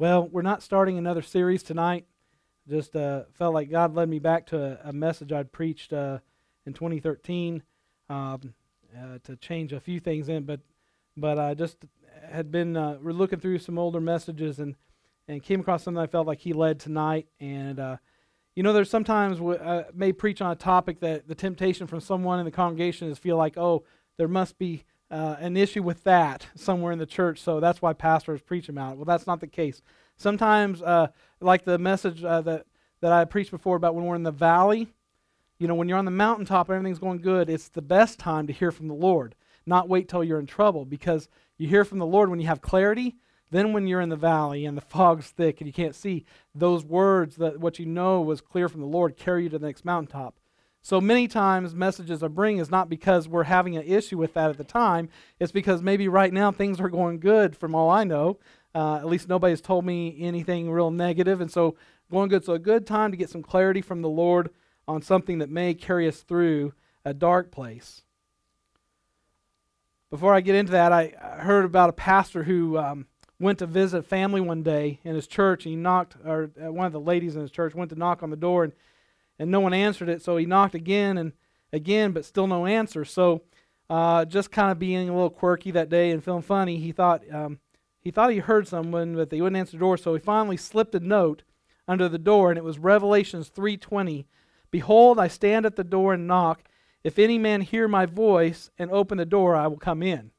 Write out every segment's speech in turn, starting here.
Well, we're not starting another series tonight. Just uh, felt like God led me back to a, a message I'd preached uh, in 2013 um, uh, to change a few things in, but but I just had been uh, we're looking through some older messages and and came across something I felt like He led tonight. And uh, you know, there's sometimes I may preach on a topic that the temptation from someone in the congregation is feel like, oh, there must be uh, an issue with that somewhere in the church, so that's why pastors preach about it. Well, that's not the case. Sometimes, uh, like the message uh, that that I preached before about when we're in the valley, you know, when you're on the mountaintop, everything's going good. It's the best time to hear from the Lord, not wait till you're in trouble, because you hear from the Lord when you have clarity. Then, when you're in the valley and the fog's thick and you can't see, those words that what you know was clear from the Lord carry you to the next mountaintop. So many times, messages I bring is not because we're having an issue with that at the time. It's because maybe right now things are going good, from all I know. Uh, at least nobody's told me anything real negative, and so going good. So a good time to get some clarity from the Lord on something that may carry us through a dark place. Before I get into that, I heard about a pastor who um, went to visit family one day in his church. He knocked, or uh, one of the ladies in his church went to knock on the door, and and no one answered it. So he knocked again and again, but still no answer. So uh, just kind of being a little quirky that day and feeling funny, he thought um, he thought he heard someone, but they wouldn't answer the door. So he finally slipped a note under the door, and it was Revelations 3:20. Behold, I stand at the door and knock. If any man hear my voice and open the door, I will come in.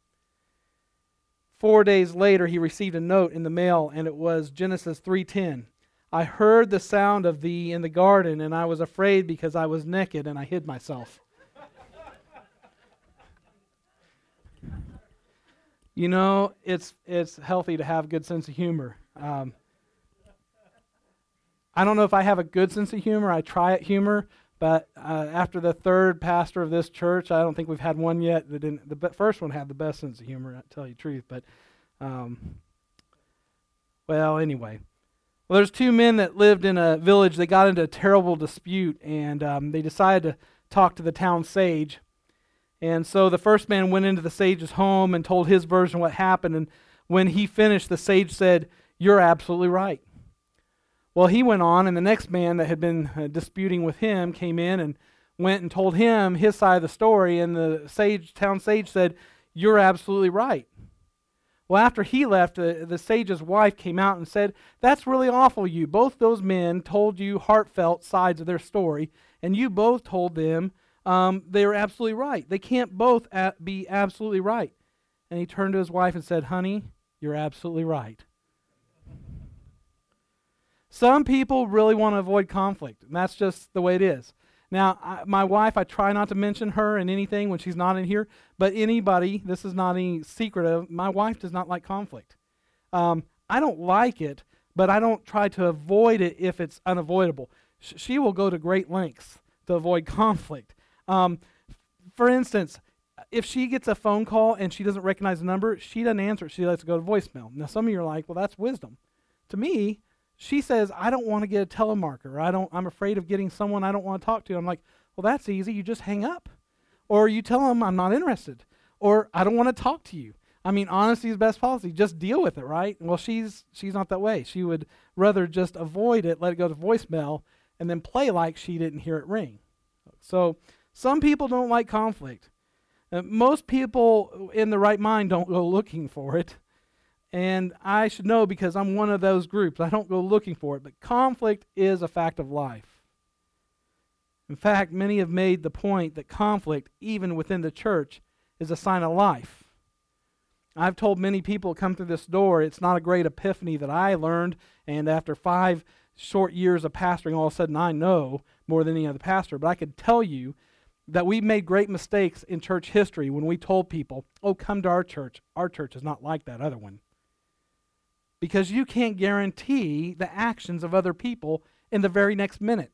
Four days later, he received a note in the mail, and it was Genesis 3:10. I heard the sound of thee in the garden, and I was afraid because I was naked, and I hid myself. you know, it's it's healthy to have good sense of humor. Um, I don't know if I have a good sense of humor. I try at humor, but uh, after the third pastor of this church, I don't think we've had one yet that didn't. The first one had the best sense of humor. I tell you the truth, but um, well, anyway. Well, there's two men that lived in a village. They got into a terrible dispute, and um, they decided to talk to the town sage. And so the first man went into the sage's home and told his version of what happened. And when he finished, the sage said, You're absolutely right. Well, he went on, and the next man that had been uh, disputing with him came in and went and told him his side of the story. And the sage, town sage said, You're absolutely right. Well, after he left, the, the sage's wife came out and said, That's really awful, you. Both those men told you heartfelt sides of their story, and you both told them um, they were absolutely right. They can't both a- be absolutely right. And he turned to his wife and said, Honey, you're absolutely right. Some people really want to avoid conflict, and that's just the way it is. Now, I, my wife, I try not to mention her in anything when she's not in here, but anybody, this is not any secret of, my wife does not like conflict. Um, I don't like it, but I don't try to avoid it if it's unavoidable. Sh- she will go to great lengths to avoid conflict. Um, for instance, if she gets a phone call and she doesn't recognize the number, she doesn't answer it. She lets it go to voicemail. Now, some of you are like, well, that's wisdom. To me, she says, I don't want to get a telemarketer. I don't, I'm afraid of getting someone I don't want to talk to. I'm like, well, that's easy. You just hang up. Or you tell them I'm not interested. Or I don't want to talk to you. I mean, honesty is best policy. Just deal with it, right? Well, she's she's not that way. She would rather just avoid it, let it go to voicemail, and then play like she didn't hear it ring. So some people don't like conflict. Uh, most people in the right mind don't go looking for it. And I should know because I'm one of those groups. I don't go looking for it, but conflict is a fact of life. In fact, many have made the point that conflict, even within the church, is a sign of life. I've told many people come through this door, it's not a great epiphany that I learned, and after five short years of pastoring, all of a sudden I know more than any other pastor. But I could tell you that we made great mistakes in church history when we told people, oh, come to our church. Our church is not like that other one because you can't guarantee the actions of other people in the very next minute.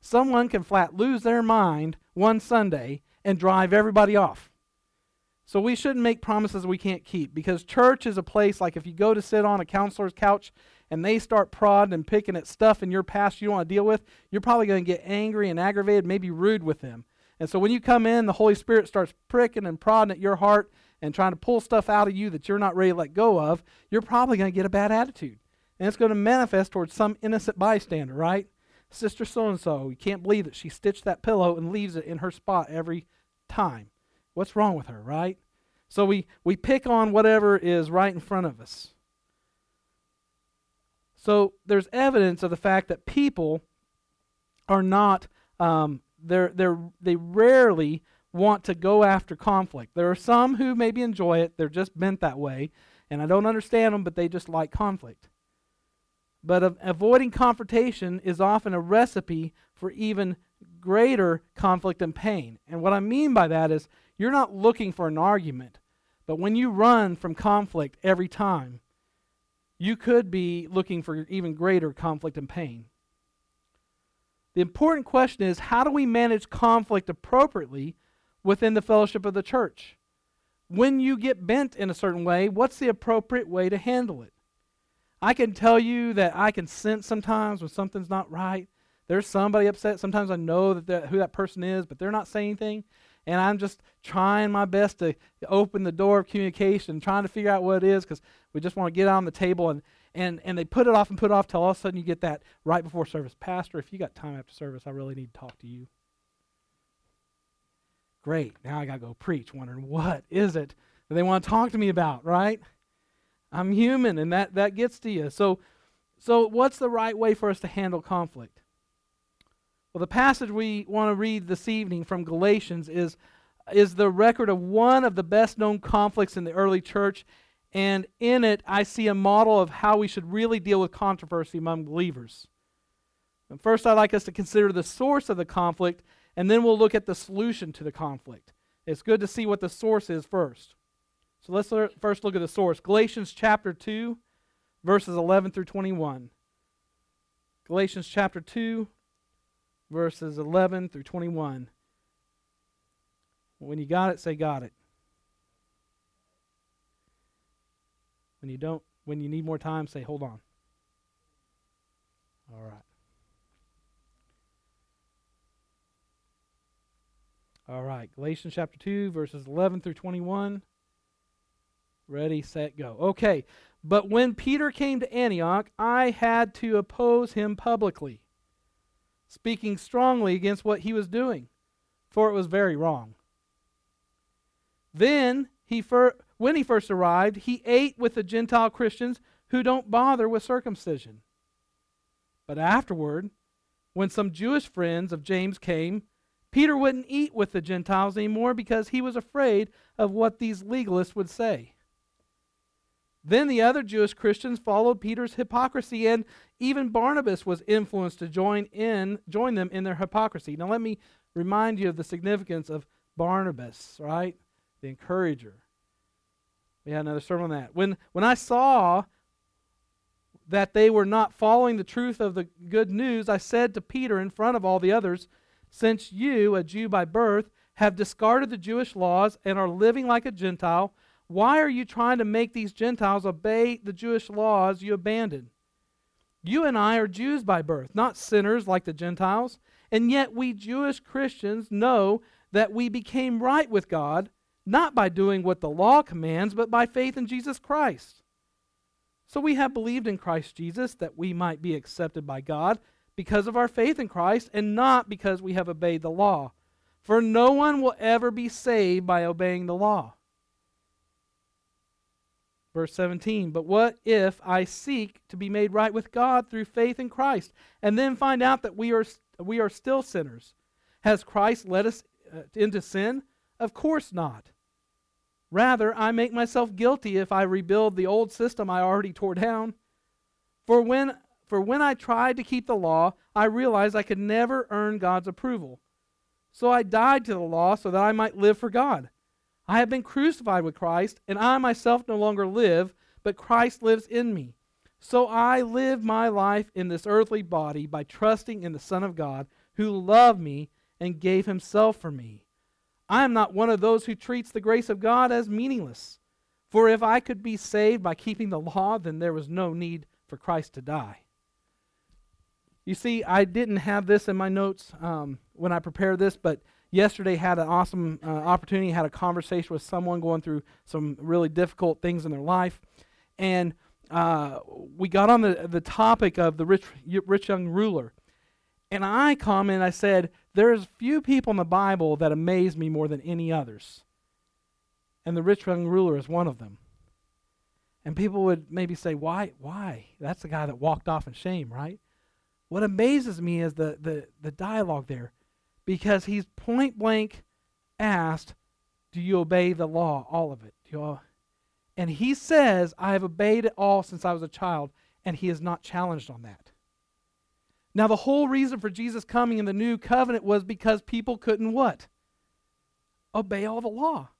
Someone can flat lose their mind one Sunday and drive everybody off. So we shouldn't make promises we can't keep because church is a place like if you go to sit on a counselor's couch and they start prodding and picking at stuff in your past you don't want to deal with, you're probably going to get angry and aggravated, maybe rude with them. And so when you come in, the Holy Spirit starts pricking and prodding at your heart and trying to pull stuff out of you that you're not ready to let go of, you're probably going to get a bad attitude. and it's going to manifest towards some innocent bystander, right? Sister so and so, you can't believe that she stitched that pillow and leaves it in her spot every time. What's wrong with her, right? So we, we pick on whatever is right in front of us. So there's evidence of the fact that people are not, um, they're, they're, they rarely want to go after conflict. There are some who maybe enjoy it, they're just bent that way, and I don't understand them, but they just like conflict. But uh, avoiding confrontation is often a recipe for even greater conflict and pain. And what I mean by that is you're not looking for an argument, but when you run from conflict every time, you could be looking for even greater conflict and pain. The important question is how do we manage conflict appropriately within the fellowship of the church? When you get bent in a certain way, what's the appropriate way to handle it? I can tell you that I can sense sometimes when something's not right. There's somebody upset. Sometimes I know that who that person is, but they're not saying anything. And I'm just trying my best to open the door of communication, trying to figure out what it is because we just want to get on the table. And, and, and they put it off and put it off till all of a sudden you get that right before service. Pastor, if you got time after service, I really need to talk to you. Great. Now I got to go preach, wondering what is it that they want to talk to me about, right? I'm human, and that, that gets to you. So, so, what's the right way for us to handle conflict? Well, the passage we want to read this evening from Galatians is, is the record of one of the best known conflicts in the early church. And in it, I see a model of how we should really deal with controversy among believers. And first, I'd like us to consider the source of the conflict, and then we'll look at the solution to the conflict. It's good to see what the source is first. So let's first look at the source. Galatians chapter 2, verses 11 through 21. Galatians chapter 2, verses 11 through 21. When you got it, say got it. When you don't, when you need more time, say hold on. All right. All right, Galatians chapter 2, verses 11 through 21. Ready, set, go. Okay, but when Peter came to Antioch, I had to oppose him publicly, speaking strongly against what he was doing, for it was very wrong. Then he fir- when he first arrived, he ate with the Gentile Christians who don't bother with circumcision. But afterward, when some Jewish friends of James came, Peter wouldn't eat with the Gentiles anymore because he was afraid of what these legalists would say. Then the other Jewish Christians followed Peter's hypocrisy, and even Barnabas was influenced to join in join them in their hypocrisy. Now let me remind you of the significance of Barnabas, right? The encourager. We had another sermon on that. When when I saw that they were not following the truth of the good news, I said to Peter in front of all the others, since you, a Jew by birth, have discarded the Jewish laws and are living like a Gentile, why are you trying to make these Gentiles obey the Jewish laws you abandoned? You and I are Jews by birth, not sinners like the Gentiles. And yet we Jewish Christians know that we became right with God not by doing what the law commands, but by faith in Jesus Christ. So we have believed in Christ Jesus that we might be accepted by God because of our faith in Christ and not because we have obeyed the law. For no one will ever be saved by obeying the law. Verse 17, but what if I seek to be made right with God through faith in Christ and then find out that we are, we are still sinners? Has Christ led us uh, into sin? Of course not. Rather, I make myself guilty if I rebuild the old system I already tore down. For when, for when I tried to keep the law, I realized I could never earn God's approval. So I died to the law so that I might live for God. I have been crucified with Christ, and I myself no longer live, but Christ lives in me. So I live my life in this earthly body by trusting in the Son of God, who loved me and gave himself for me. I am not one of those who treats the grace of God as meaningless. For if I could be saved by keeping the law, then there was no need for Christ to die. You see, I didn't have this in my notes um, when I prepared this, but yesterday had an awesome uh, opportunity, had a conversation with someone going through some really difficult things in their life. And uh, we got on the, the topic of the rich, rich young ruler. And I commented, I said, there's few people in the Bible that amaze me more than any others. And the rich young ruler is one of them. And people would maybe say, why? Why? That's the guy that walked off in shame, right? What amazes me is the, the, the dialogue there because he's point blank asked, Do you obey the law? All of it. and he says, I have obeyed it all since I was a child, and he is not challenged on that. Now, the whole reason for Jesus coming in the new covenant was because people couldn't what? Obey all the law.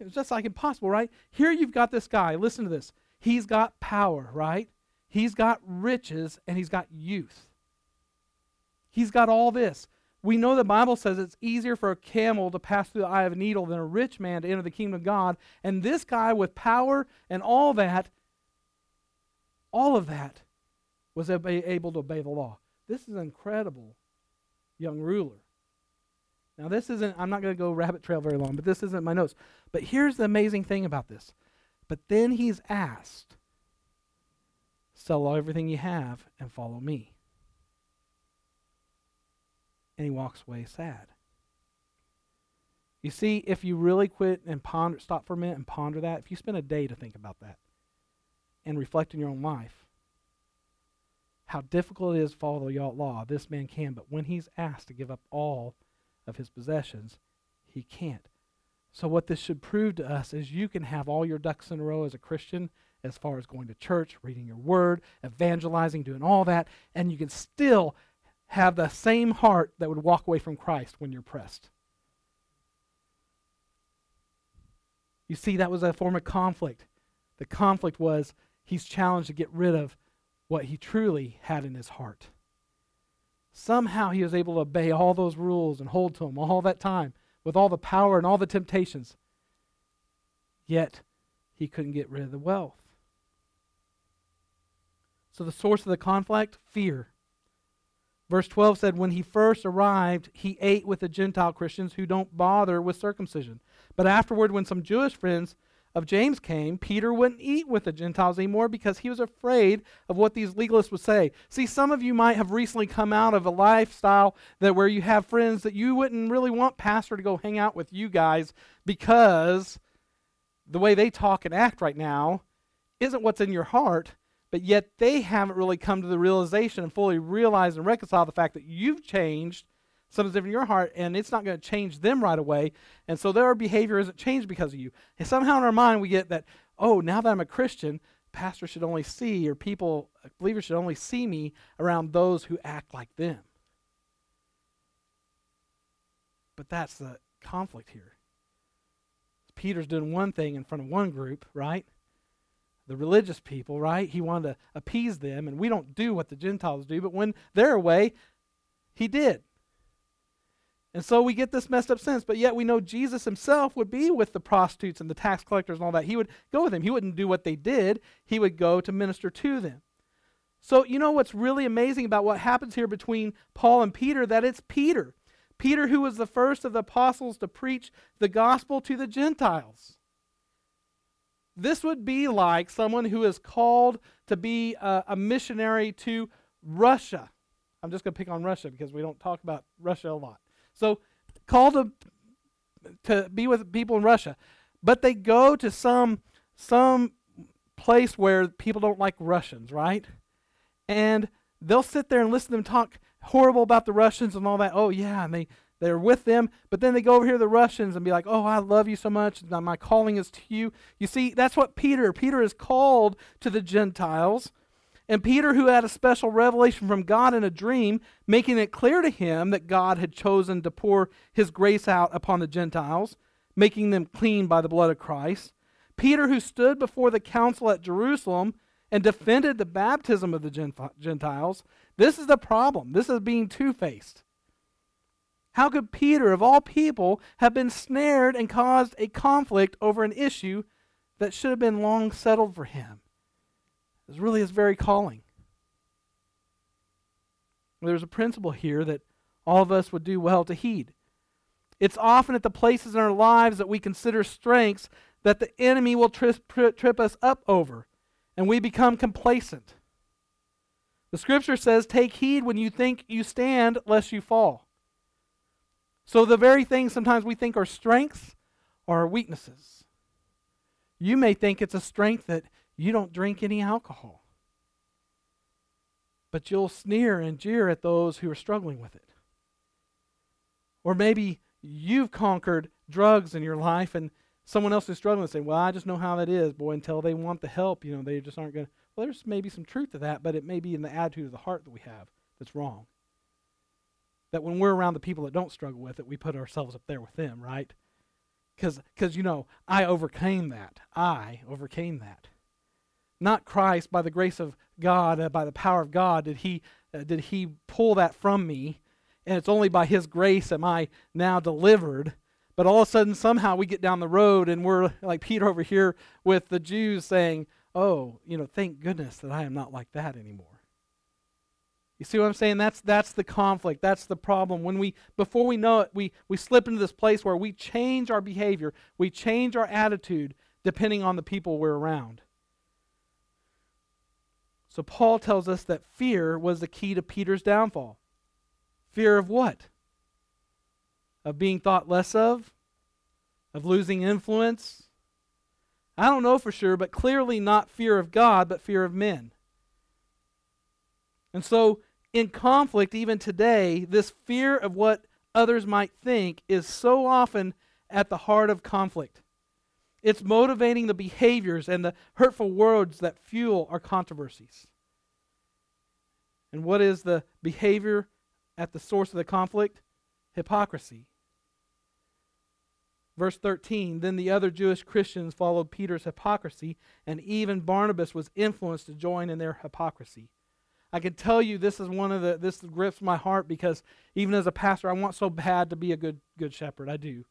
It was just like impossible, right? Here you've got this guy. Listen to this. He's got power, right? He's got riches and he's got youth. He's got all this. We know the Bible says it's easier for a camel to pass through the eye of a needle than a rich man to enter the kingdom of God. And this guy with power and all that, all of that, was able to obey the law. This is an incredible young ruler. Now, this isn't, I'm not going to go rabbit trail very long, but this isn't my notes. But here's the amazing thing about this. But then he's asked, sell everything you have and follow me. And he walks away sad. You see, if you really quit and ponder, stop for a minute and ponder that, if you spend a day to think about that and reflect in your own life, how difficult it is to follow the law, this man can. But when he's asked to give up all, of his possessions, he can't. So, what this should prove to us is you can have all your ducks in a row as a Christian, as far as going to church, reading your word, evangelizing, doing all that, and you can still have the same heart that would walk away from Christ when you're pressed. You see, that was a form of conflict. The conflict was he's challenged to get rid of what he truly had in his heart. Somehow he was able to obey all those rules and hold to them all that time with all the power and all the temptations. Yet he couldn't get rid of the wealth. So the source of the conflict? Fear. Verse 12 said, When he first arrived, he ate with the Gentile Christians who don't bother with circumcision. But afterward, when some Jewish friends of James came, Peter wouldn't eat with the Gentiles anymore because he was afraid of what these legalists would say. See, some of you might have recently come out of a lifestyle that where you have friends that you wouldn't really want pastor to go hang out with you guys because the way they talk and act right now isn't what's in your heart, but yet they haven't really come to the realization and fully realized and reconciled the fact that you've changed something's different in your heart, and it's not going to change them right away. And so their behavior isn't changed because of you. And somehow in our mind, we get that, oh, now that I'm a Christian, pastors should only see, or people, believers should only see me around those who act like them. But that's the conflict here. Peter's doing one thing in front of one group, right? The religious people, right? He wanted to appease them, and we don't do what the Gentiles do, but when they're away, he did. And so we get this messed up sense, but yet we know Jesus himself would be with the prostitutes and the tax collectors and all that. He would go with them. He wouldn't do what they did, he would go to minister to them. So, you know what's really amazing about what happens here between Paul and Peter? That it's Peter. Peter, who was the first of the apostles to preach the gospel to the Gentiles. This would be like someone who is called to be a, a missionary to Russia. I'm just going to pick on Russia because we don't talk about Russia a lot. So called to, to be with people in Russia. But they go to some some place where people don't like Russians, right? And they'll sit there and listen to them talk horrible about the Russians and all that. Oh yeah, and they they're with them, but then they go over here to the Russians and be like, "Oh, I love you so much. My calling is to you." You see, that's what Peter. Peter is called to the Gentiles and Peter, who had a special revelation from God in a dream, making it clear to him that God had chosen to pour his grace out upon the Gentiles, making them clean by the blood of Christ. Peter, who stood before the council at Jerusalem and defended the baptism of the Gentiles. This is the problem. This is being two faced. How could Peter, of all people, have been snared and caused a conflict over an issue that should have been long settled for him? is really his very calling. There's a principle here that all of us would do well to heed. It's often at the places in our lives that we consider strengths that the enemy will trip, trip us up over. and we become complacent. The scripture says, Take heed when you think you stand, lest you fall. So, the very things sometimes we think are strengths are weaknesses. You may think it's a strength that you don't drink any alcohol, but you'll sneer and jeer at those who are struggling with it. Or maybe you've conquered drugs in your life and someone else is struggling and say, Well, I just know how that is, boy, until they want the help, you know, they just aren't going to. Well, there's maybe some truth to that, but it may be in the attitude of the heart that we have that's wrong. That when we're around the people that don't struggle with it, we put ourselves up there with them, right? Because, you know, I overcame that. I overcame that. Not Christ, by the grace of God, uh, by the power of God, did he, uh, did he pull that from me. And it's only by his grace am I now delivered. But all of a sudden, somehow we get down the road and we're like Peter over here with the Jews saying, Oh, you know, thank goodness that I am not like that anymore. You see what I'm saying? That's that's the conflict. That's the problem. When we before we know it, we we slip into this place where we change our behavior, we change our attitude depending on the people we're around. So Paul tells us that fear was the key to Peter's downfall. Fear of what? Of being thought less of? Of losing influence? I don't know for sure, but clearly not fear of God, but fear of men. And so in conflict, even today, this fear of what others might think is so often at the heart of conflict. It's motivating the behaviors and the hurtful words that fuel our controversies. And what is the behavior at the source of the conflict? Hypocrisy. Verse 13 Then the other Jewish Christians followed Peter's hypocrisy, and even Barnabas was influenced to join in their hypocrisy. I can tell you this is one of the this grips my heart because even as a pastor, I want so bad to be a good good shepherd. I do,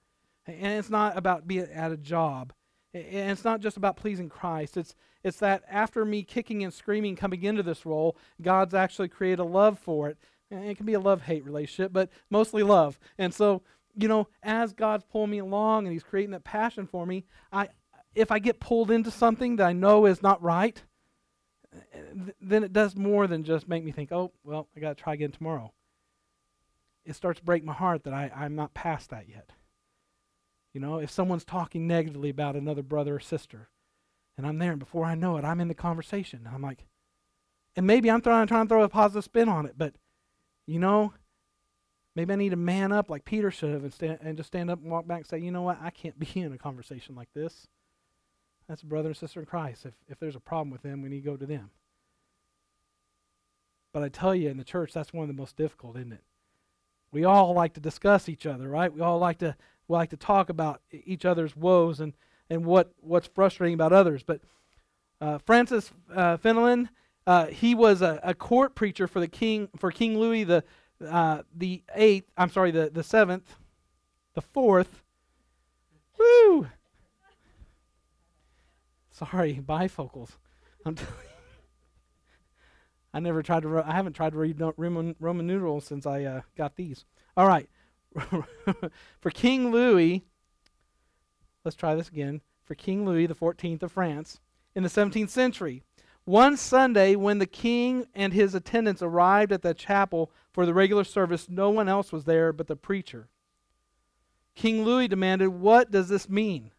and it's not about being at a job, and it's not just about pleasing Christ. It's it's that after me kicking and screaming coming into this role, God's actually created a love for it. And it can be a love hate relationship, but mostly love. And so you know, as God's pulling me along and He's creating that passion for me, I if I get pulled into something that I know is not right then it does more than just make me think, oh, well, I got to try again tomorrow. It starts to break my heart that I, I'm not past that yet. You know, if someone's talking negatively about another brother or sister, and I'm there, and before I know it, I'm in the conversation. And I'm like, and maybe I'm trying, trying to throw a positive spin on it, but, you know, maybe I need to man up like Peter should have and, stand, and just stand up and walk back and say, you know what, I can't be in a conversation like this. That's a brother and sister in Christ. If, if there's a problem with them, we need to go to them. But I tell you, in the church, that's one of the most difficult, isn't it? We all like to discuss each other, right? We all like to we like to talk about each other's woes and, and what, what's frustrating about others. But uh, Francis uh, Fenelon, uh, he was a, a, court preacher for the king for King Louis the uh, the eighth. I'm sorry, the the seventh, the fourth. Woo! Sorry, bifocals. I'm telling you. I never tried to. Ro- I haven't tried to read Roman, Roman numerals since I uh, got these. All right. For King Louis, let's try this again. For King Louis the Fourteenth of France in the 17th century, one Sunday when the king and his attendants arrived at the chapel for the regular service, no one else was there but the preacher. King Louis demanded, "What does this mean?"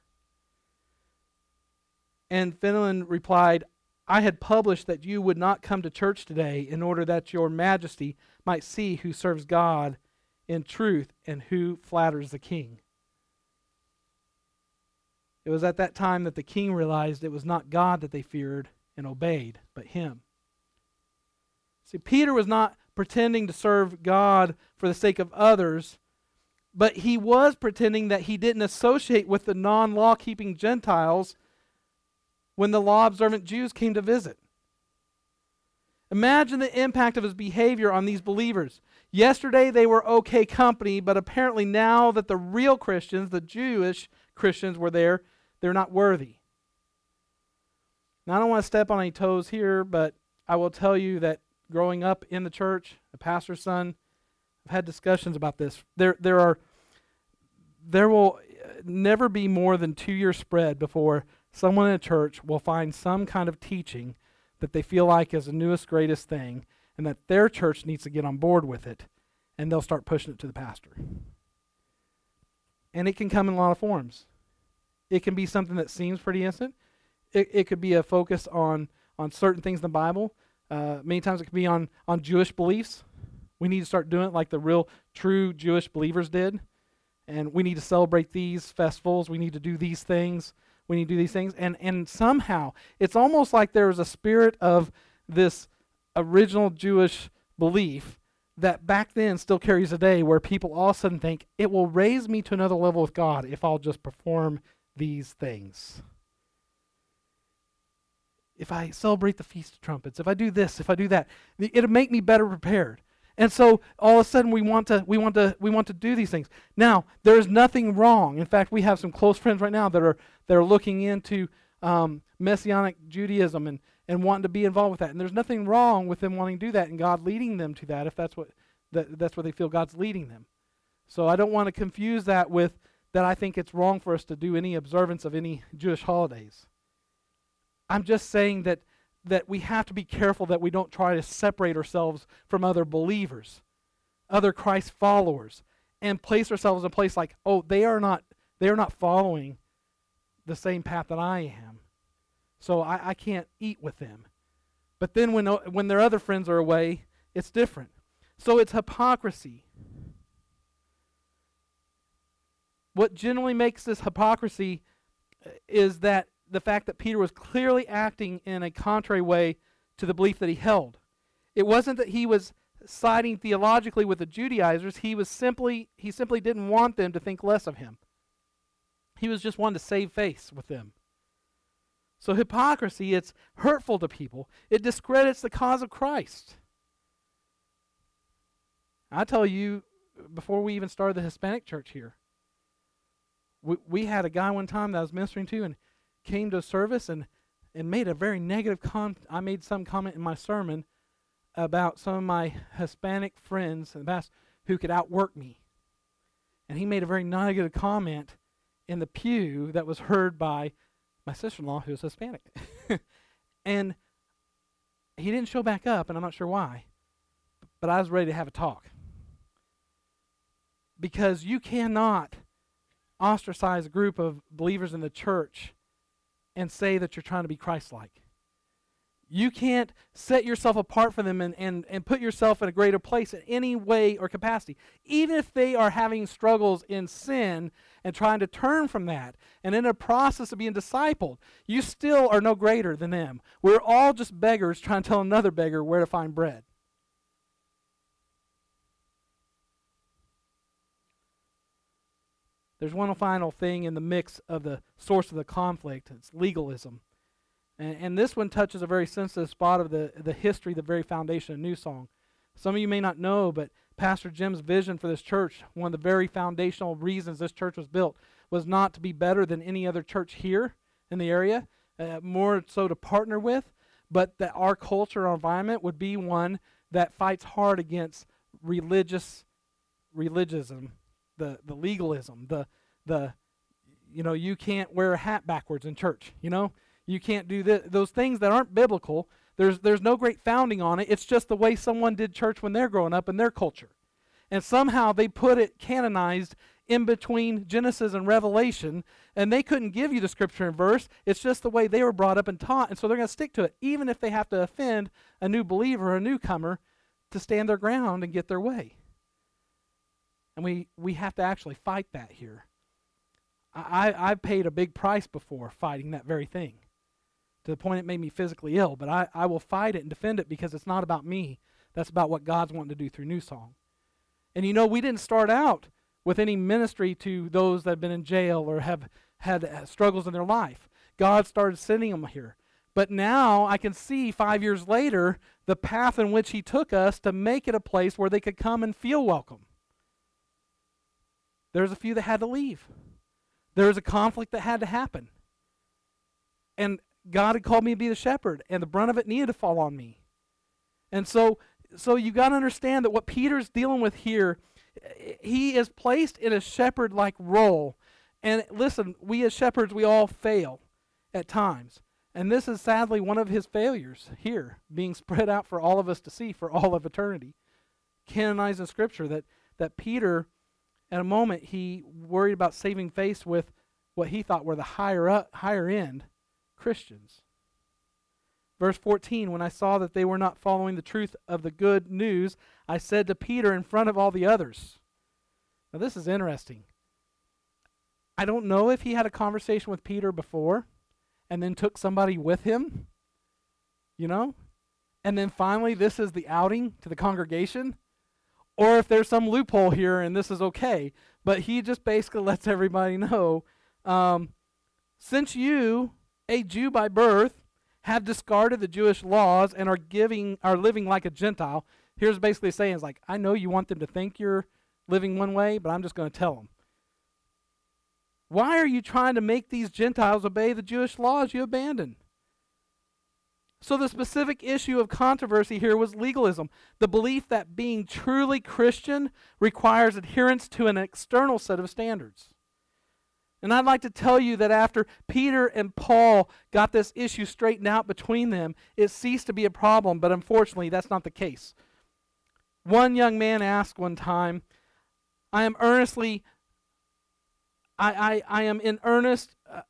And Fenelon replied, I had published that you would not come to church today in order that your majesty might see who serves God in truth and who flatters the king. It was at that time that the king realized it was not God that they feared and obeyed, but him. See, Peter was not pretending to serve God for the sake of others, but he was pretending that he didn't associate with the non law keeping Gentiles when the law observant Jews came to visit. Imagine the impact of his behavior on these believers. Yesterday they were okay company, but apparently now that the real Christians, the Jewish Christians, were there, they're not worthy. Now, I don't want to step on any toes here, but I will tell you that growing up in the church, a pastor's son, I've had discussions about this. There, there are, there will never be more than two years spread before someone in a church will find some kind of teaching that they feel like is the newest, greatest thing, and that their church needs to get on board with it, and they'll start pushing it to the pastor. And it can come in a lot of forms. It can be something that seems pretty innocent. It, it could be a focus on, on certain things in the Bible. Uh, many times it could be on, on Jewish beliefs. We need to start doing it like the real, true Jewish believers did. And we need to celebrate these festivals. We need to do these things. We you do these things. And, and somehow, it's almost like there is a spirit of this original Jewish belief that back then still carries today where people all of a sudden think it will raise me to another level with God if I'll just perform these things. If I celebrate the Feast of Trumpets, if I do this, if I do that, it'll make me better prepared. And so all of a sudden we want to we want to we want to do these things. Now, there is nothing wrong. In fact, we have some close friends right now that are that are looking into um, messianic Judaism and and wanting to be involved with that. And there's nothing wrong with them wanting to do that and God leading them to that if that's what that, that's what they feel God's leading them. So I don't want to confuse that with that I think it's wrong for us to do any observance of any Jewish holidays. I'm just saying that that we have to be careful that we don't try to separate ourselves from other believers, other Christ followers, and place ourselves in a place like, oh, they are not they are not following the same path that I am so I, I can't eat with them. But then when, when their other friends are away, it's different. So it's hypocrisy. What generally makes this hypocrisy is that the fact that Peter was clearly acting in a contrary way to the belief that he held. It wasn't that he was siding theologically with the Judaizers, he was simply he simply didn't want them to think less of him. He was just wanting to save face with them. So hypocrisy, it's hurtful to people. It discredits the cause of Christ. I tell you, before we even started the Hispanic church here, we, we had a guy one time that I was ministering to and came to service and, and made a very negative comment. I made some comment in my sermon about some of my Hispanic friends in the past who could outwork me. And he made a very negative comment in the pew that was heard by my sister-in-law who's Hispanic. and he didn't show back up, and I'm not sure why. But I was ready to have a talk. Because you cannot ostracize a group of believers in the church and say that you're trying to be Christ-like. You can't set yourself apart from them and, and, and put yourself in a greater place in any way or capacity. Even if they are having struggles in sin and trying to turn from that and in a process of being discipled, you still are no greater than them. We're all just beggars trying to tell another beggar where to find bread. There's one final thing in the mix of the source of the conflict it's legalism. And, and this one touches a very sensitive spot of the, the history, the very foundation of New Song. Some of you may not know, but Pastor Jim's vision for this church, one of the very foundational reasons this church was built, was not to be better than any other church here in the area, uh, more so to partner with, but that our culture, our environment would be one that fights hard against religious religiosism, the, the legalism, the, the, you know, you can't wear a hat backwards in church, you know? You can't do this. Those things that aren't biblical, there's, there's no great founding on it. It's just the way someone did church when they're growing up in their culture. And somehow they put it canonized in between Genesis and Revelation, and they couldn't give you the scripture and verse. It's just the way they were brought up and taught, and so they're going to stick to it, even if they have to offend a new believer a newcomer to stand their ground and get their way. And we, we have to actually fight that here. I, I've paid a big price before fighting that very thing to the point it made me physically ill. But I, I will fight it and defend it because it's not about me. That's about what God's wanting to do through New Song. And you know, we didn't start out with any ministry to those that have been in jail or have had uh, struggles in their life. God started sending them here. But now I can see five years later the path in which He took us to make it a place where they could come and feel welcome. There's a few that had to leave. There was a conflict that had to happen. And God had called me to be the shepherd, and the brunt of it needed to fall on me. And so, so you got to understand that what Peter's dealing with here, he is placed in a shepherd-like role. And listen, we as shepherds, we all fail at times. And this is sadly one of his failures here, being spread out for all of us to see for all of eternity. Canonized in Scripture that, that Peter, at a moment, he worried about saving face with what he thought were the higher up, higher end Christians. Verse 14 When I saw that they were not following the truth of the good news, I said to Peter in front of all the others. Now, this is interesting. I don't know if he had a conversation with Peter before and then took somebody with him, you know? And then finally, this is the outing to the congregation. Or if there's some loophole here and this is okay. But he just basically lets everybody know um, since you, a Jew by birth, have discarded the Jewish laws and are giving are living like a Gentile. Here's basically saying is like, I know you want them to think you're living one way, but I'm just going to tell them. Why are you trying to make these Gentiles obey the Jewish laws you abandoned? So, the specific issue of controversy here was legalism the belief that being truly Christian requires adherence to an external set of standards. And I'd like to tell you that after Peter and Paul got this issue straightened out between them, it ceased to be a problem, but unfortunately, that's not the case. One young man asked one time, I am earnestly, I, I, I am in earnest uh,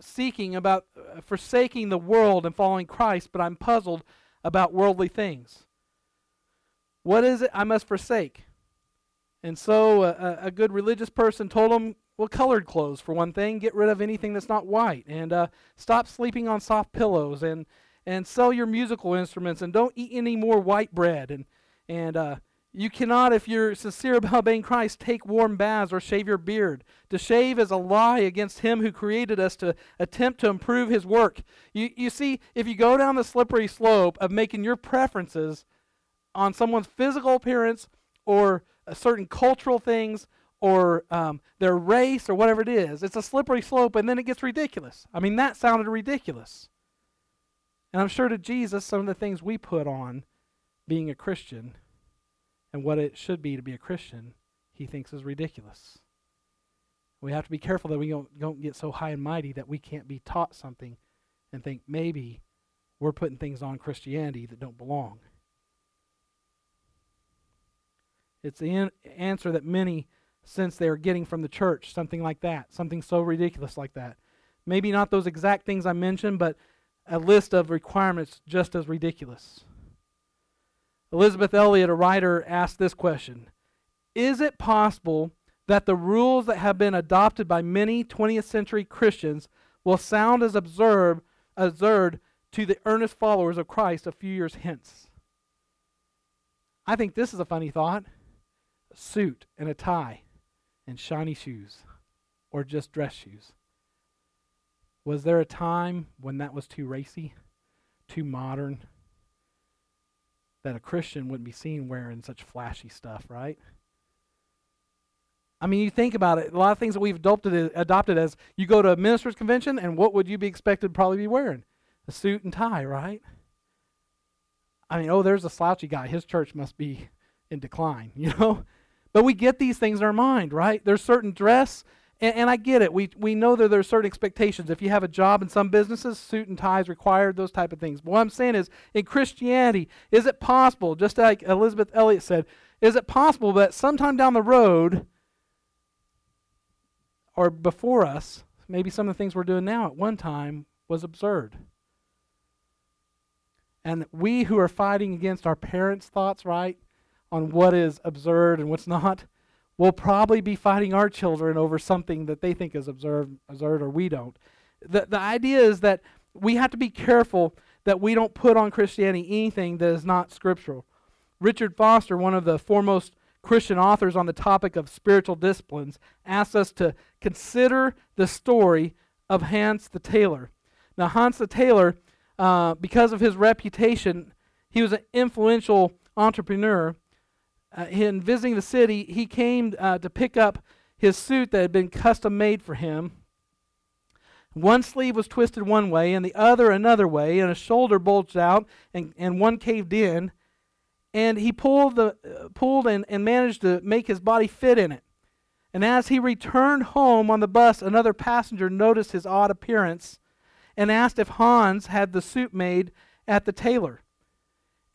seeking about uh, forsaking the world and following Christ, but I'm puzzled about worldly things. What is it I must forsake? And so uh, a good religious person told him, well, colored clothes for one thing. Get rid of anything that's not white, and uh, stop sleeping on soft pillows, and and sell your musical instruments, and don't eat any more white bread. And and uh, you cannot, if you're sincere about obeying Christ, take warm baths or shave your beard. To shave is a lie against Him who created us to attempt to improve His work. You you see, if you go down the slippery slope of making your preferences on someone's physical appearance or uh, certain cultural things or um, their race or whatever it is. It's a slippery slope, and then it gets ridiculous. I mean, that sounded ridiculous. And I'm sure to Jesus, some of the things we put on being a Christian and what it should be to be a Christian, he thinks is ridiculous. We have to be careful that we don't, don't get so high and mighty that we can't be taught something and think maybe we're putting things on Christianity that don't belong. It's the an- answer that many sense they're getting from the church, something like that, something so ridiculous like that. Maybe not those exact things I mentioned, but a list of requirements just as ridiculous. Elisabeth Elliot, a writer, asked this question Is it possible that the rules that have been adopted by many 20th century Christians will sound as absurd, absurd to the earnest followers of Christ a few years hence? I think this is a funny thought. A suit and a tie and shiny shoes or just dress shoes. Was there a time when that was too racy, too modern, that a Christian wouldn't be seen wearing such flashy stuff, right? I mean, you think about it, a lot of things that we've adopted, adopted as you go to a minister's convention, and what would you be expected to probably be wearing? A suit and tie, right? I mean, oh, there's a slouchy guy. His church must be in decline, you know? But we get these things in our mind, right? There's certain dress, and, and, I get it. We, we know that there are certain expectations. If you have a job in some businesses, suit and ties required, those type of things. But what I'm saying is, in Christianity, is it possible, just like Elisabeth Elliot said, is it possible that sometime down the road, or before us, maybe some of the things we're doing now at one time was absurd? And we who are fighting against our parents' thoughts, right? on what is absurd and what's not, we'll probably be fighting our children over something that they think is absurd, absurd or we don't. The, the idea is that we have to be careful that we don't put on Christianity anything that is not scriptural. Richard Foster, one of the foremost Christian authors on the topic of spiritual disciplines, asks us to consider the story of Hans the tailor. Now, Hans the tailor, uh, because of his reputation, he was an influential entrepreneur uh, in visiting the city, he came uh, to pick up his suit that had been custom made for him. One sleeve was twisted one way and the other another way, and a shoulder bulged out and, and one caved in. And he pulled, the, uh, pulled and, and managed to make his body fit in it. And as he returned home on the bus, another passenger noticed his odd appearance and asked if Hans had the suit made at the tailor.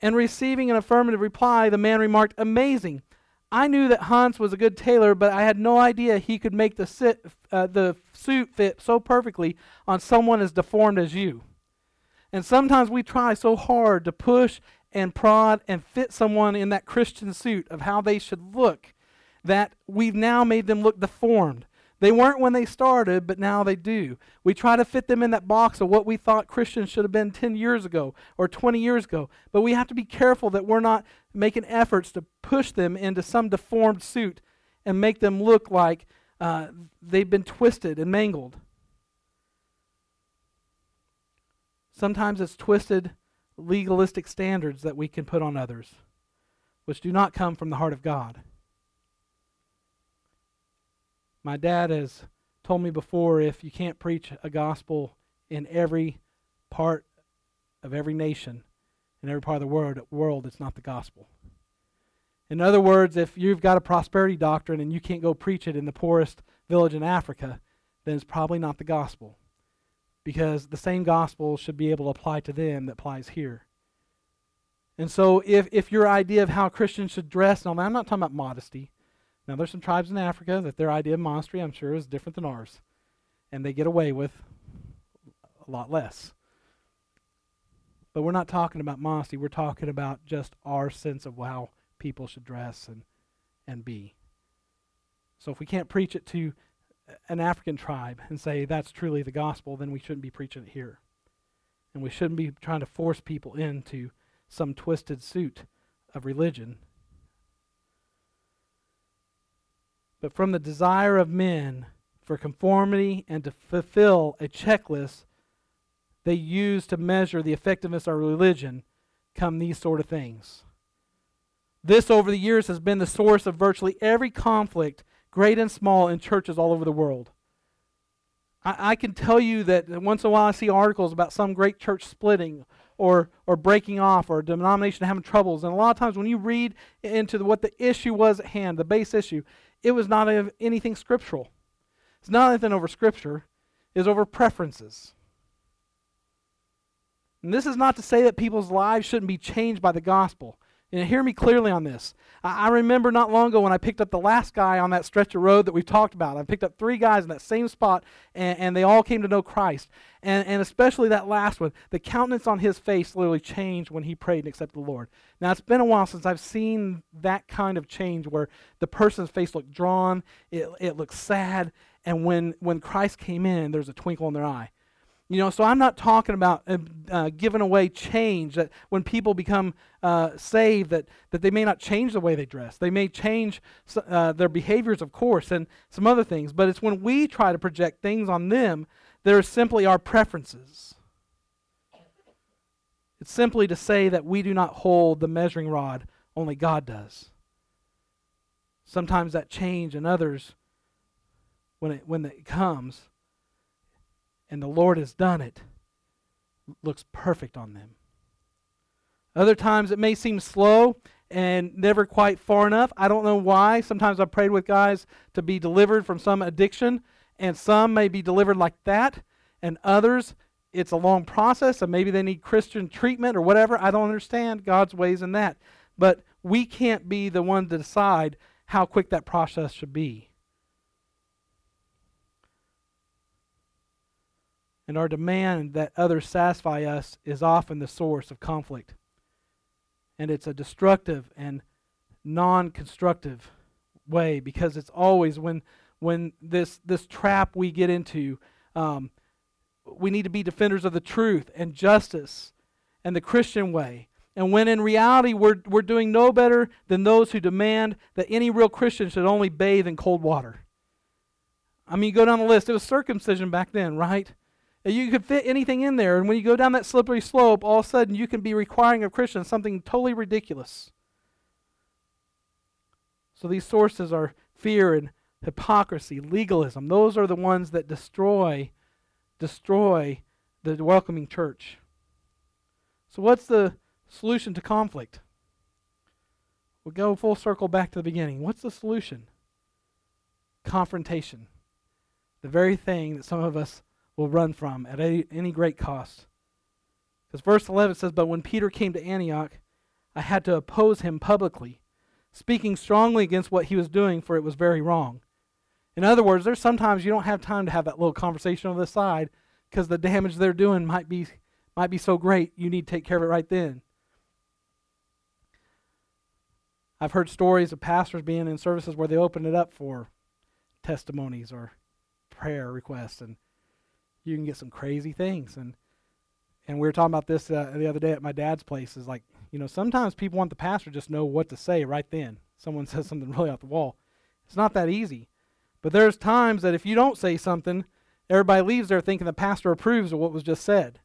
And receiving an affirmative reply, the man remarked, Amazing. I knew that Hans was a good tailor, but I had no idea he could make the, sit, uh, the suit fit so perfectly on someone as deformed as you. And sometimes we try so hard to push and prod and fit someone in that Christian suit of how they should look that we've now made them look deformed. They weren't when they started, but now they do. We try to fit them in that box of what we thought Christians should have been 10 years ago or 20 years ago. But we have to be careful that we're not making efforts to push them into some deformed suit and make them look like uh, they've been twisted and mangled. Sometimes it's twisted legalistic standards that we can put on others, which do not come from the heart of God. My dad has told me before if you can't preach a gospel in every part of every nation, in every part of the world, world, it's not the gospel. In other words, if you've got a prosperity doctrine and you can't go preach it in the poorest village in Africa, then it's probably not the gospel. Because the same gospel should be able to apply to them that applies here. And so if, if your idea of how Christians should dress, and I'm not talking about modesty, now, there's some tribes in Africa that their idea of monastery, I'm sure, is different than ours. And they get away with a lot less. But we're not talking about modesty. We're talking about just our sense of how people should dress and, and be. So if we can't preach it to an African tribe and say that's truly the gospel, then we shouldn't be preaching it here. And we shouldn't be trying to force people into some twisted suit of religion but from the desire of men for conformity and to fulfill a checklist they use to measure the effectiveness of religion come these sort of things. This, over the years, has been the source of virtually every conflict, great and small, in churches all over the world. I, I can tell you that once in a while I see articles about some great church splitting or, or breaking off or a denomination having troubles. And a lot of times when you read into the, what the issue was at hand, the base issue, it was not of anything scriptural. It's not anything over Scripture, it's over preferences. And this is not to say that people's lives shouldn't be changed by the gospel. And hear me clearly on this. I, remember not long ago when I picked up the last guy on that stretch of road that we've talked about. I picked up three guys in that same spot, and, and they all came to know Christ. And, and especially that last one, the countenance on his face literally changed when he prayed and accepted the Lord. Now, it's been a while since I've seen that kind of change where the person's face looked drawn, it, it looked sad, and when, when Christ came in, there's a twinkle in their eye. You know, so I'm not talking about uh, uh, giving away change that when people become uh, saved that, that they may not change the way they dress. They may change uh, their behaviors, of course, and some other things. But it's when we try to project things on them that are simply our preferences. It's simply to say that we do not hold the measuring rod, only God does. Sometimes that change in others, when it, when it comes, and the Lord has done it, looks perfect on them. Other times it may seem slow and never quite far enough. I don't know why. Sometimes I've prayed with guys to be delivered from some addiction, and some may be delivered like that, and others it's a long process, and maybe they need Christian treatment or whatever. I don't understand God's ways in that. But we can't be the one to decide how quick that process should be. And our demand that others satisfy us is often the source of conflict. And it's a destructive and non constructive way because it's always when when this this trap we get into um, we need to be defenders of the truth and justice and the Christian way. And when in reality we're, we're doing no better than those who demand that any real Christian should only bathe in cold water. I mean, you go down the list. It was circumcision back then, right? You could fit anything in there, and when you go down that slippery slope, all of a sudden you can be requiring of Christians something totally ridiculous. So these sources are fear and hypocrisy, legalism. Those are the ones that destroy destroy the welcoming church. So what's the solution to conflict? We'll go full circle back to the beginning. What's the solution? Confrontation. The very thing that some of us will run from at any, great cost. Because verse 11 says, But when Peter came to Antioch, I had to oppose him publicly, speaking strongly against what he was doing, for it was very wrong. In other words, there's sometimes you don't have time to have that little conversation on the side because the damage they're doing might be might be so great you need to take care of it right then. I've heard stories of pastors being in services where they open it up for testimonies or prayer requests, and you can get some crazy things. And and we were talking about this uh, the other day at my dad's place. Is like you know sometimes people want the pastor to just know what to say right then. Someone says something really off the wall. It's not that easy. But there's times that if you don't say something, everybody leaves there thinking the pastor approves of what was just said.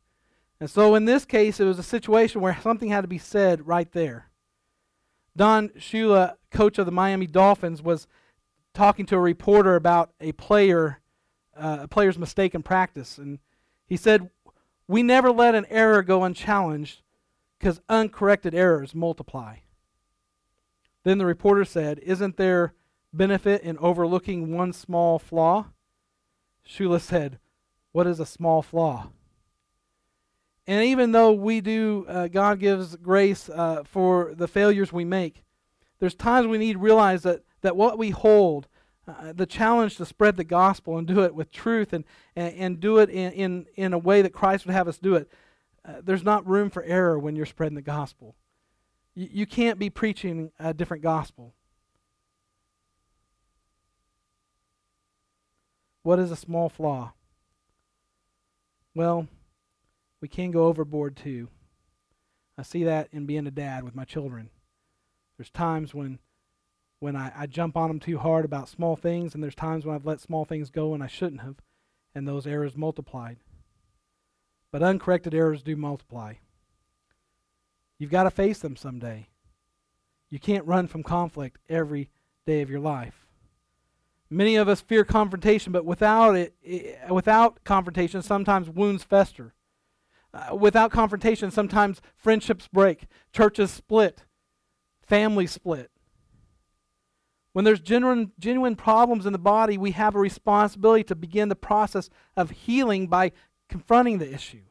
And so in this case, it was a situation where something had to be said right there. Don Shula, coach of the Miami Dolphins, was talking to a reporter about a player, uh, a player's mistake in practice, and he said, "We never let an error go unchallenged, because uncorrected errors multiply." Then the reporter said, "Isn't there benefit in overlooking one small flaw?" Shula said, "What is a small flaw?" And even though we do, uh, God gives grace uh, for the failures we make, there's times we need to realize that, that what we hold, uh, the challenge to spread the gospel and do it with truth and, and, and do it in, in, in a way that Christ would have us do it, uh, there's not room for error when you're spreading the gospel. You, you can't be preaching a different gospel. What is a small flaw? Well, we can go overboard too. I see that in being a dad with my children. There's times when when I, I jump on them too hard about small things, and there's times when I've let small things go and I shouldn't have, and those errors multiplied. But uncorrected errors do multiply. You've got to face them someday. You can't run from conflict every day of your life. Many of us fear confrontation, but without it, it without confrontation, sometimes wounds fester. Uh, without confrontation, sometimes friendships break, churches split, families split. When there's genuine, genuine problems in the body, we have a responsibility to begin the process of healing by confronting the issue.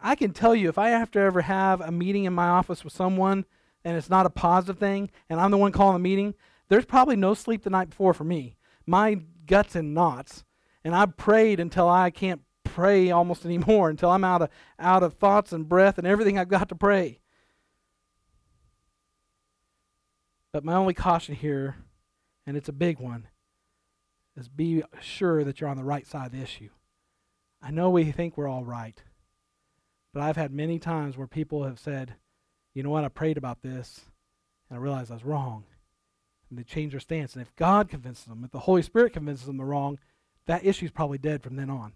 I can tell you, if I have to ever have a meeting in my office with someone and it's not a positive thing, and I'm the one calling the meeting, there's probably no sleep the night before for me. My guts in knots. And I've prayed until I can't pray almost anymore until I'm out of out of thoughts and breath and everything I've got to pray. But my only caution here, and it's a big one, is be sure that you're on the right side of the issue. I know we think we're all right, but I've had many times where people have said, you know what, I prayed about this, and I realized I was wrong. And they change their stance. And if God convinces them, if the Holy Spirit convinces them they're wrong, that issue's probably dead from then on.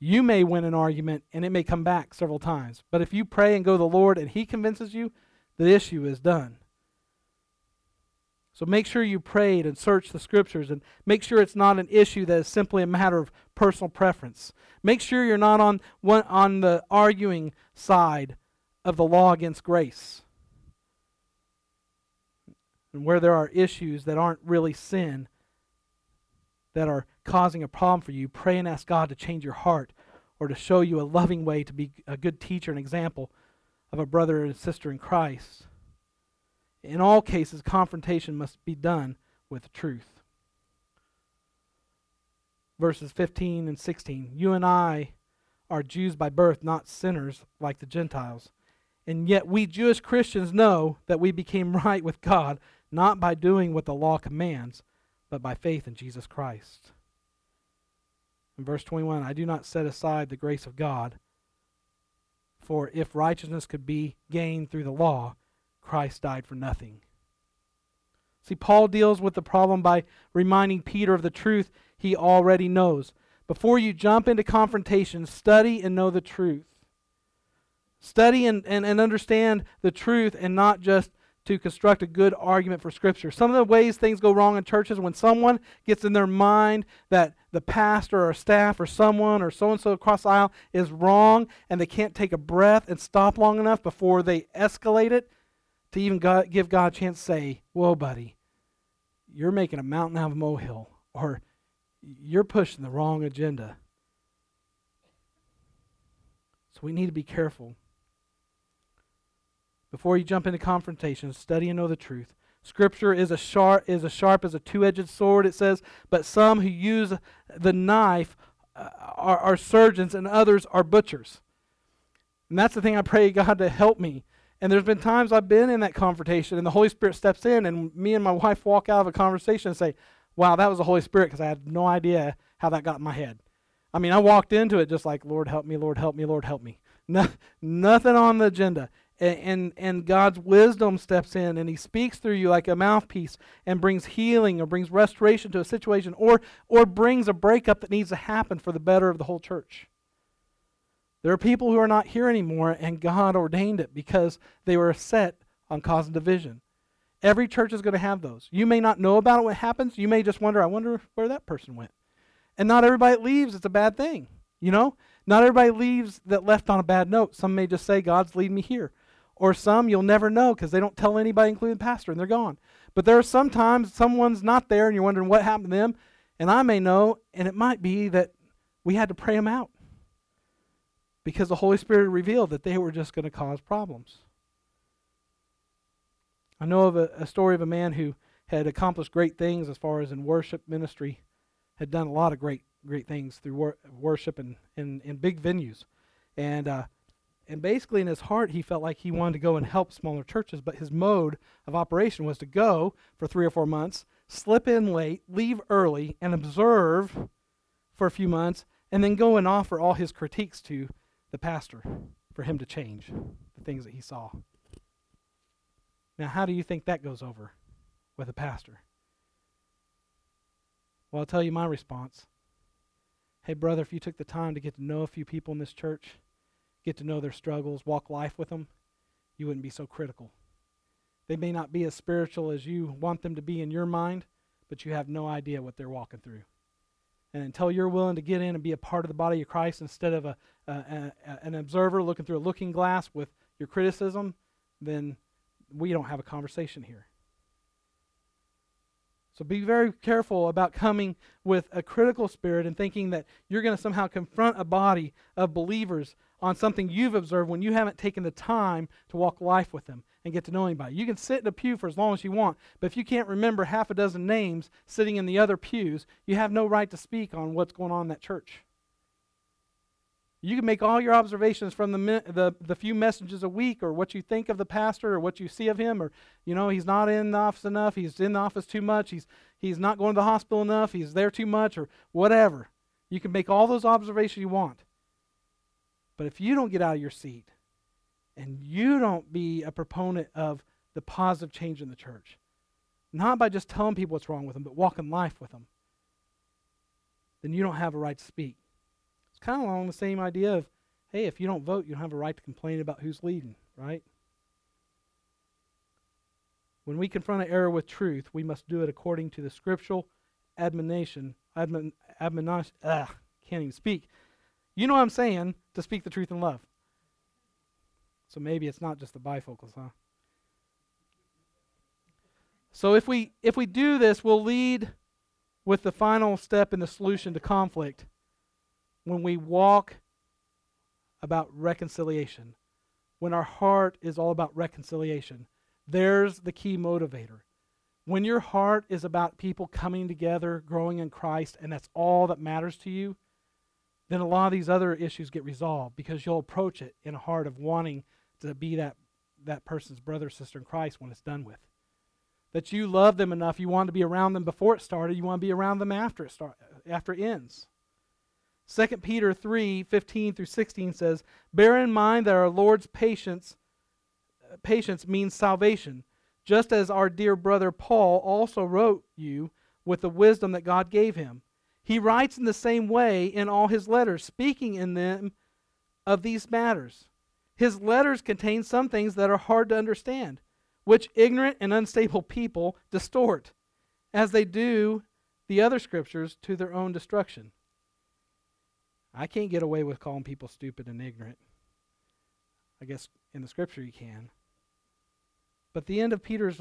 You may win an argument and it may come back several times. But if you pray and go to the Lord and He convinces you, the issue is done. So make sure you prayed and searched the scriptures and make sure it's not an issue that is simply a matter of personal preference. Make sure you're not on one on the arguing side of the law against grace. And where there are issues that aren't really sin that are causing a problem for you, pray and ask God to change your heart or to show you a loving way to be a good teacher and example of a brother and sister in Christ. In all cases, confrontation must be done with truth. Verses 15 and 16 You and I are Jews by birth, not sinners like the Gentiles. And yet we Jewish Christians know that we became right with God not by doing what the law commands, but by faith in Jesus Christ. In verse 21, I do not set aside the grace of God, for if righteousness could be gained through the law, Christ died for nothing. See, Paul deals with the problem by reminding Peter of the truth he already knows. Before you jump into confrontation, study and know the truth. Study and, and, and understand the truth and not just to construct a good argument for Scripture. Some of the ways things go wrong in churches when someone gets in their mind that the pastor or staff or someone or so and so across the aisle is wrong and they can't take a breath and stop long enough before they escalate it to even God, give God a chance to say, Whoa, buddy, you're making a mountain out of a molehill. Or you're pushing the wrong agenda. So we need to be careful. Before you jump into confrontation, study and know the truth. Scripture is a sharp is as sharp as a two-edged sword. It says, but some who use the knife uh, are, are surgeons, and others are butchers. And that's the thing I pray God to help me. And there's been times I've been in that confrontation, and the Holy Spirit steps in, and me and my wife walk out of a conversation and say, "Wow, that was the Holy Spirit," because I had no idea how that got in my head. I mean, I walked into it just like, "Lord, help me, Lord, help me, Lord, help me." No, nothing on the agenda and, and, and God's wisdom steps in and he speaks through you like a mouthpiece and brings healing or brings restoration to a situation or, or brings a breakup that needs to happen for the better of the whole church. There are people who are not here anymore, and God ordained it because they were set on causing division. Every church is going to have those. You may not know about it when it happens. You may just wonder, I wonder where that person went. And not everybody leaves. It's a bad thing. You know? Not everybody leaves that left on a bad note. Some may just say, God's leading me here. Or some you'll never know because they don't tell anybody, including the pastor, and they're gone. But there are sometimes someone's not there and you're wondering what happened to them. And I may know, and it might be that we had to pray them out because the Holy Spirit revealed that they were just going to cause problems. I know of a, a, story of a man who had accomplished great things as far as in worship ministry, had done a lot of great great things through wor- worship and in, big venues, and uh, and basically, in his heart, he felt like he wanted to go and help smaller churches, but his mode of operation was to go for three or four months, slip in late, leave early, and observe for a few months, and then go and offer all his critiques to the pastor for him to change the things that he saw. Now, how do you think that goes over with a pastor? Well, I'll tell you my response. Hey, brother, if you took the time to get to know a few people in this church, get to know their struggles, walk life with them, you wouldn't be so critical. They may not be as spiritual as you want them to be in your mind, but you have no idea what they're walking through. And until you're willing to get in and be a part of the body of Christ instead of a, a, a, an observer looking through a looking glass with your criticism, then we don't have a conversation here. So be very careful about coming with a critical spirit and thinking that you're going to somehow confront a body of believers on something you've observed when you haven't taken the time to walk life with them and get to know anybody. You can sit in a pew for as long as you want, but if you can't remember half a dozen names sitting in the other pews, you have no right to speak on what's going on in that church. You can make all your observations from the, the, the few messages a week or what you think of the pastor or what you see of him or, you know, he's not in the office enough, he's in the office too much, he's, he's not going to the hospital enough, he's there too much or whatever. You can make all those observations you want. But if you don't get out of your seat and you don't be a proponent of the positive change in the church, not by just telling people what's wrong with them, but walking life with them, then you don't have a right to speak. It's kind of along the same idea of, hey, if you don't vote, you don't have a right to complain about who's leading, right? When we confront an error with truth, we must do it according to the scriptural admonition, admon, admonition, ah, can't even speak. You know what I'm saying, to speak the truth in love. So maybe it's not just the bifocals, huh? So if we if we do this, we'll lead with the final step in the solution to conflict when we walk about reconciliation, when our heart is all about reconciliation, there's the key motivator. When your heart is about people coming together, growing in Christ, and that's all that matters to you, then a lot of these other issues get resolved because you'll approach it in a heart of wanting to be that, that person's brother sister in Christ when it's done with. That you love them enough, you want to be around them before it started, you want to be around them after it start, after it ends. 2 Peter 3 15 through 16 says, Bear in mind that our Lord's patience, patience means salvation, just as our dear brother Paul also wrote you with the wisdom that God gave him. He writes in the same way in all his letters, speaking in them of these matters. His letters contain some things that are hard to understand, which ignorant and unstable people distort, as they do the other scriptures to their own destruction. I can't get away with calling people stupid and ignorant. I guess in the scripture you can. But the end of Peter's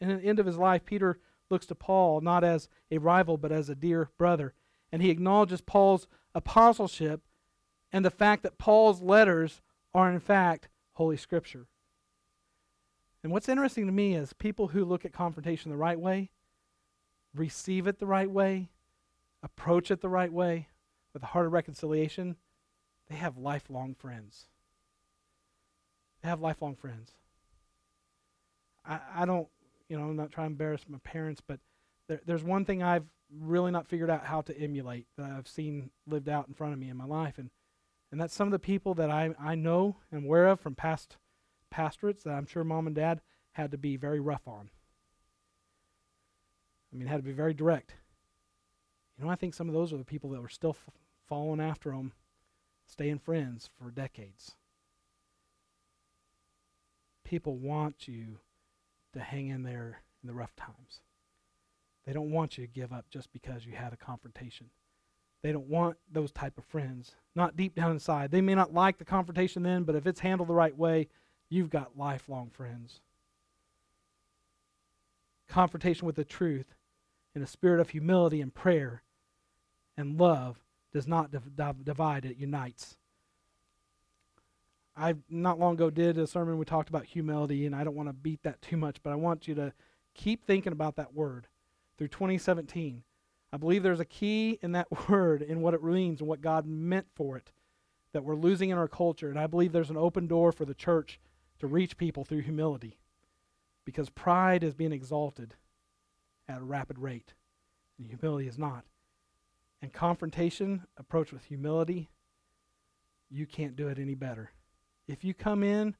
in the end of his life, Peter looks to Paul not as a rival, but as a dear brother. And he acknowledges Paul's apostleship and the fact that Paul's letters are, in fact, Holy Scripture. And what's interesting to me is people who look at confrontation the right way, receive it the right way, approach it the right way, with a heart of reconciliation, they have lifelong friends. They have lifelong friends. I, I don't, you know, I'm not trying to embarrass my parents, but there, there's one thing I've really not figured out how to emulate that I've seen lived out in front of me in my life. And, and that's some of the people that I, I know and aware of from past pastorates that I'm sure mom and dad had to be very rough on. I mean, had to be very direct. You know, I think some of those are the people that were still f- following after them, staying friends for decades. People want you to hang in there in the rough times. They don't want you to give up just because you had a confrontation. They don't want those type of friends. Not deep down inside. They may not like the confrontation then, but if it's handled the right way, you've got lifelong friends. Confrontation with the truth in a spirit of humility and prayer and love does not div- div- divide, it unites. I not long ago did a sermon we talked about humility, and I don't want to beat that too much, but I want you to keep thinking about that word through 2017. I believe there's a key in that word in what it means and what God meant for it that we're losing in our culture, and I believe there's an open door for the church to reach people through humility because pride is being exalted at a rapid rate, and humility is not. And confrontation approached with humility, you can't do it any better. If you come in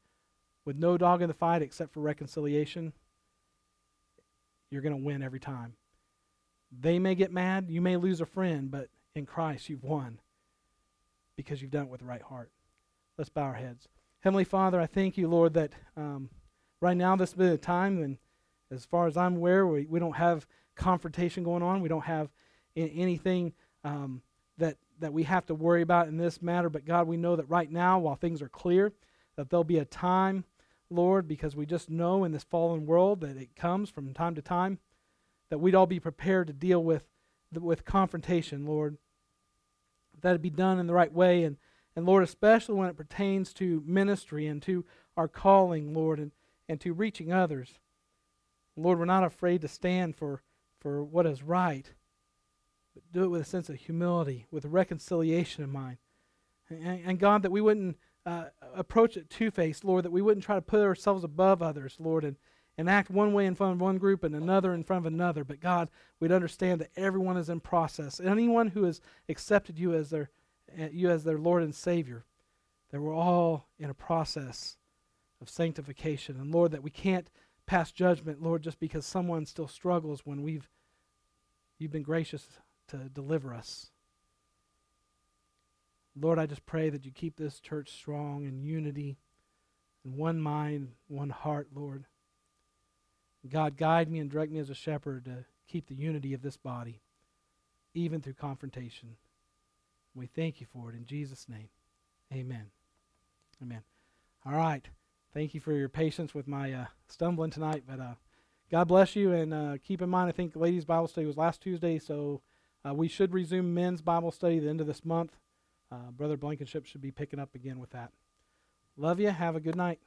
with no dog in the fight except for reconciliation, you're going to win every time. They may get mad, you may lose a friend, but in Christ you've won because you've done it with the right heart. Let's bow our heads. Heavenly Father, I thank you, Lord, that um, right now this bit of time, and as far as I'm aware, we, we don't have confrontation going on. We don't have anything um, that that we have to worry about in this matter. But God, we know that right now, while things are clear, that there'll be a time, Lord, because we just know in this fallen world that it comes from time to time, that we'd all be prepared to deal with with confrontation, Lord. That it be done in the right way, and and Lord, especially when it pertains to ministry and to our calling, Lord, and, and to reaching others. Lord, we're not afraid to stand for, for what is right but do it with a sense of humility, with reconciliation in mind. And, and God, that we wouldn't uh, approach it two faced, Lord, that we wouldn't try to put ourselves above others, Lord, and, and act one way in front of one group and another in front of another. But God, we'd understand that everyone is in process. Anyone who has accepted you as their, uh, you as their Lord and Savior, that we're all in a process of sanctification. And Lord, that we can't pass judgment, Lord, just because someone still struggles when we've you've been gracious to deliver us. Lord, I just pray that you keep this church strong in unity, in one mind, one heart, Lord. God, guide me and direct me as a shepherd to keep the unity of this body, even through confrontation. We thank you for it in Jesus' name. Amen. Amen. All right. Thank you for your patience with my uh, stumbling tonight, but uh, God bless you. And uh, keep in mind, I think ladies' Bible study was last Tuesday, so uh, we should resume men's Bible study the end of this month. Uh, Brother Blankenship should be picking up again with that. Love you. Have a good night.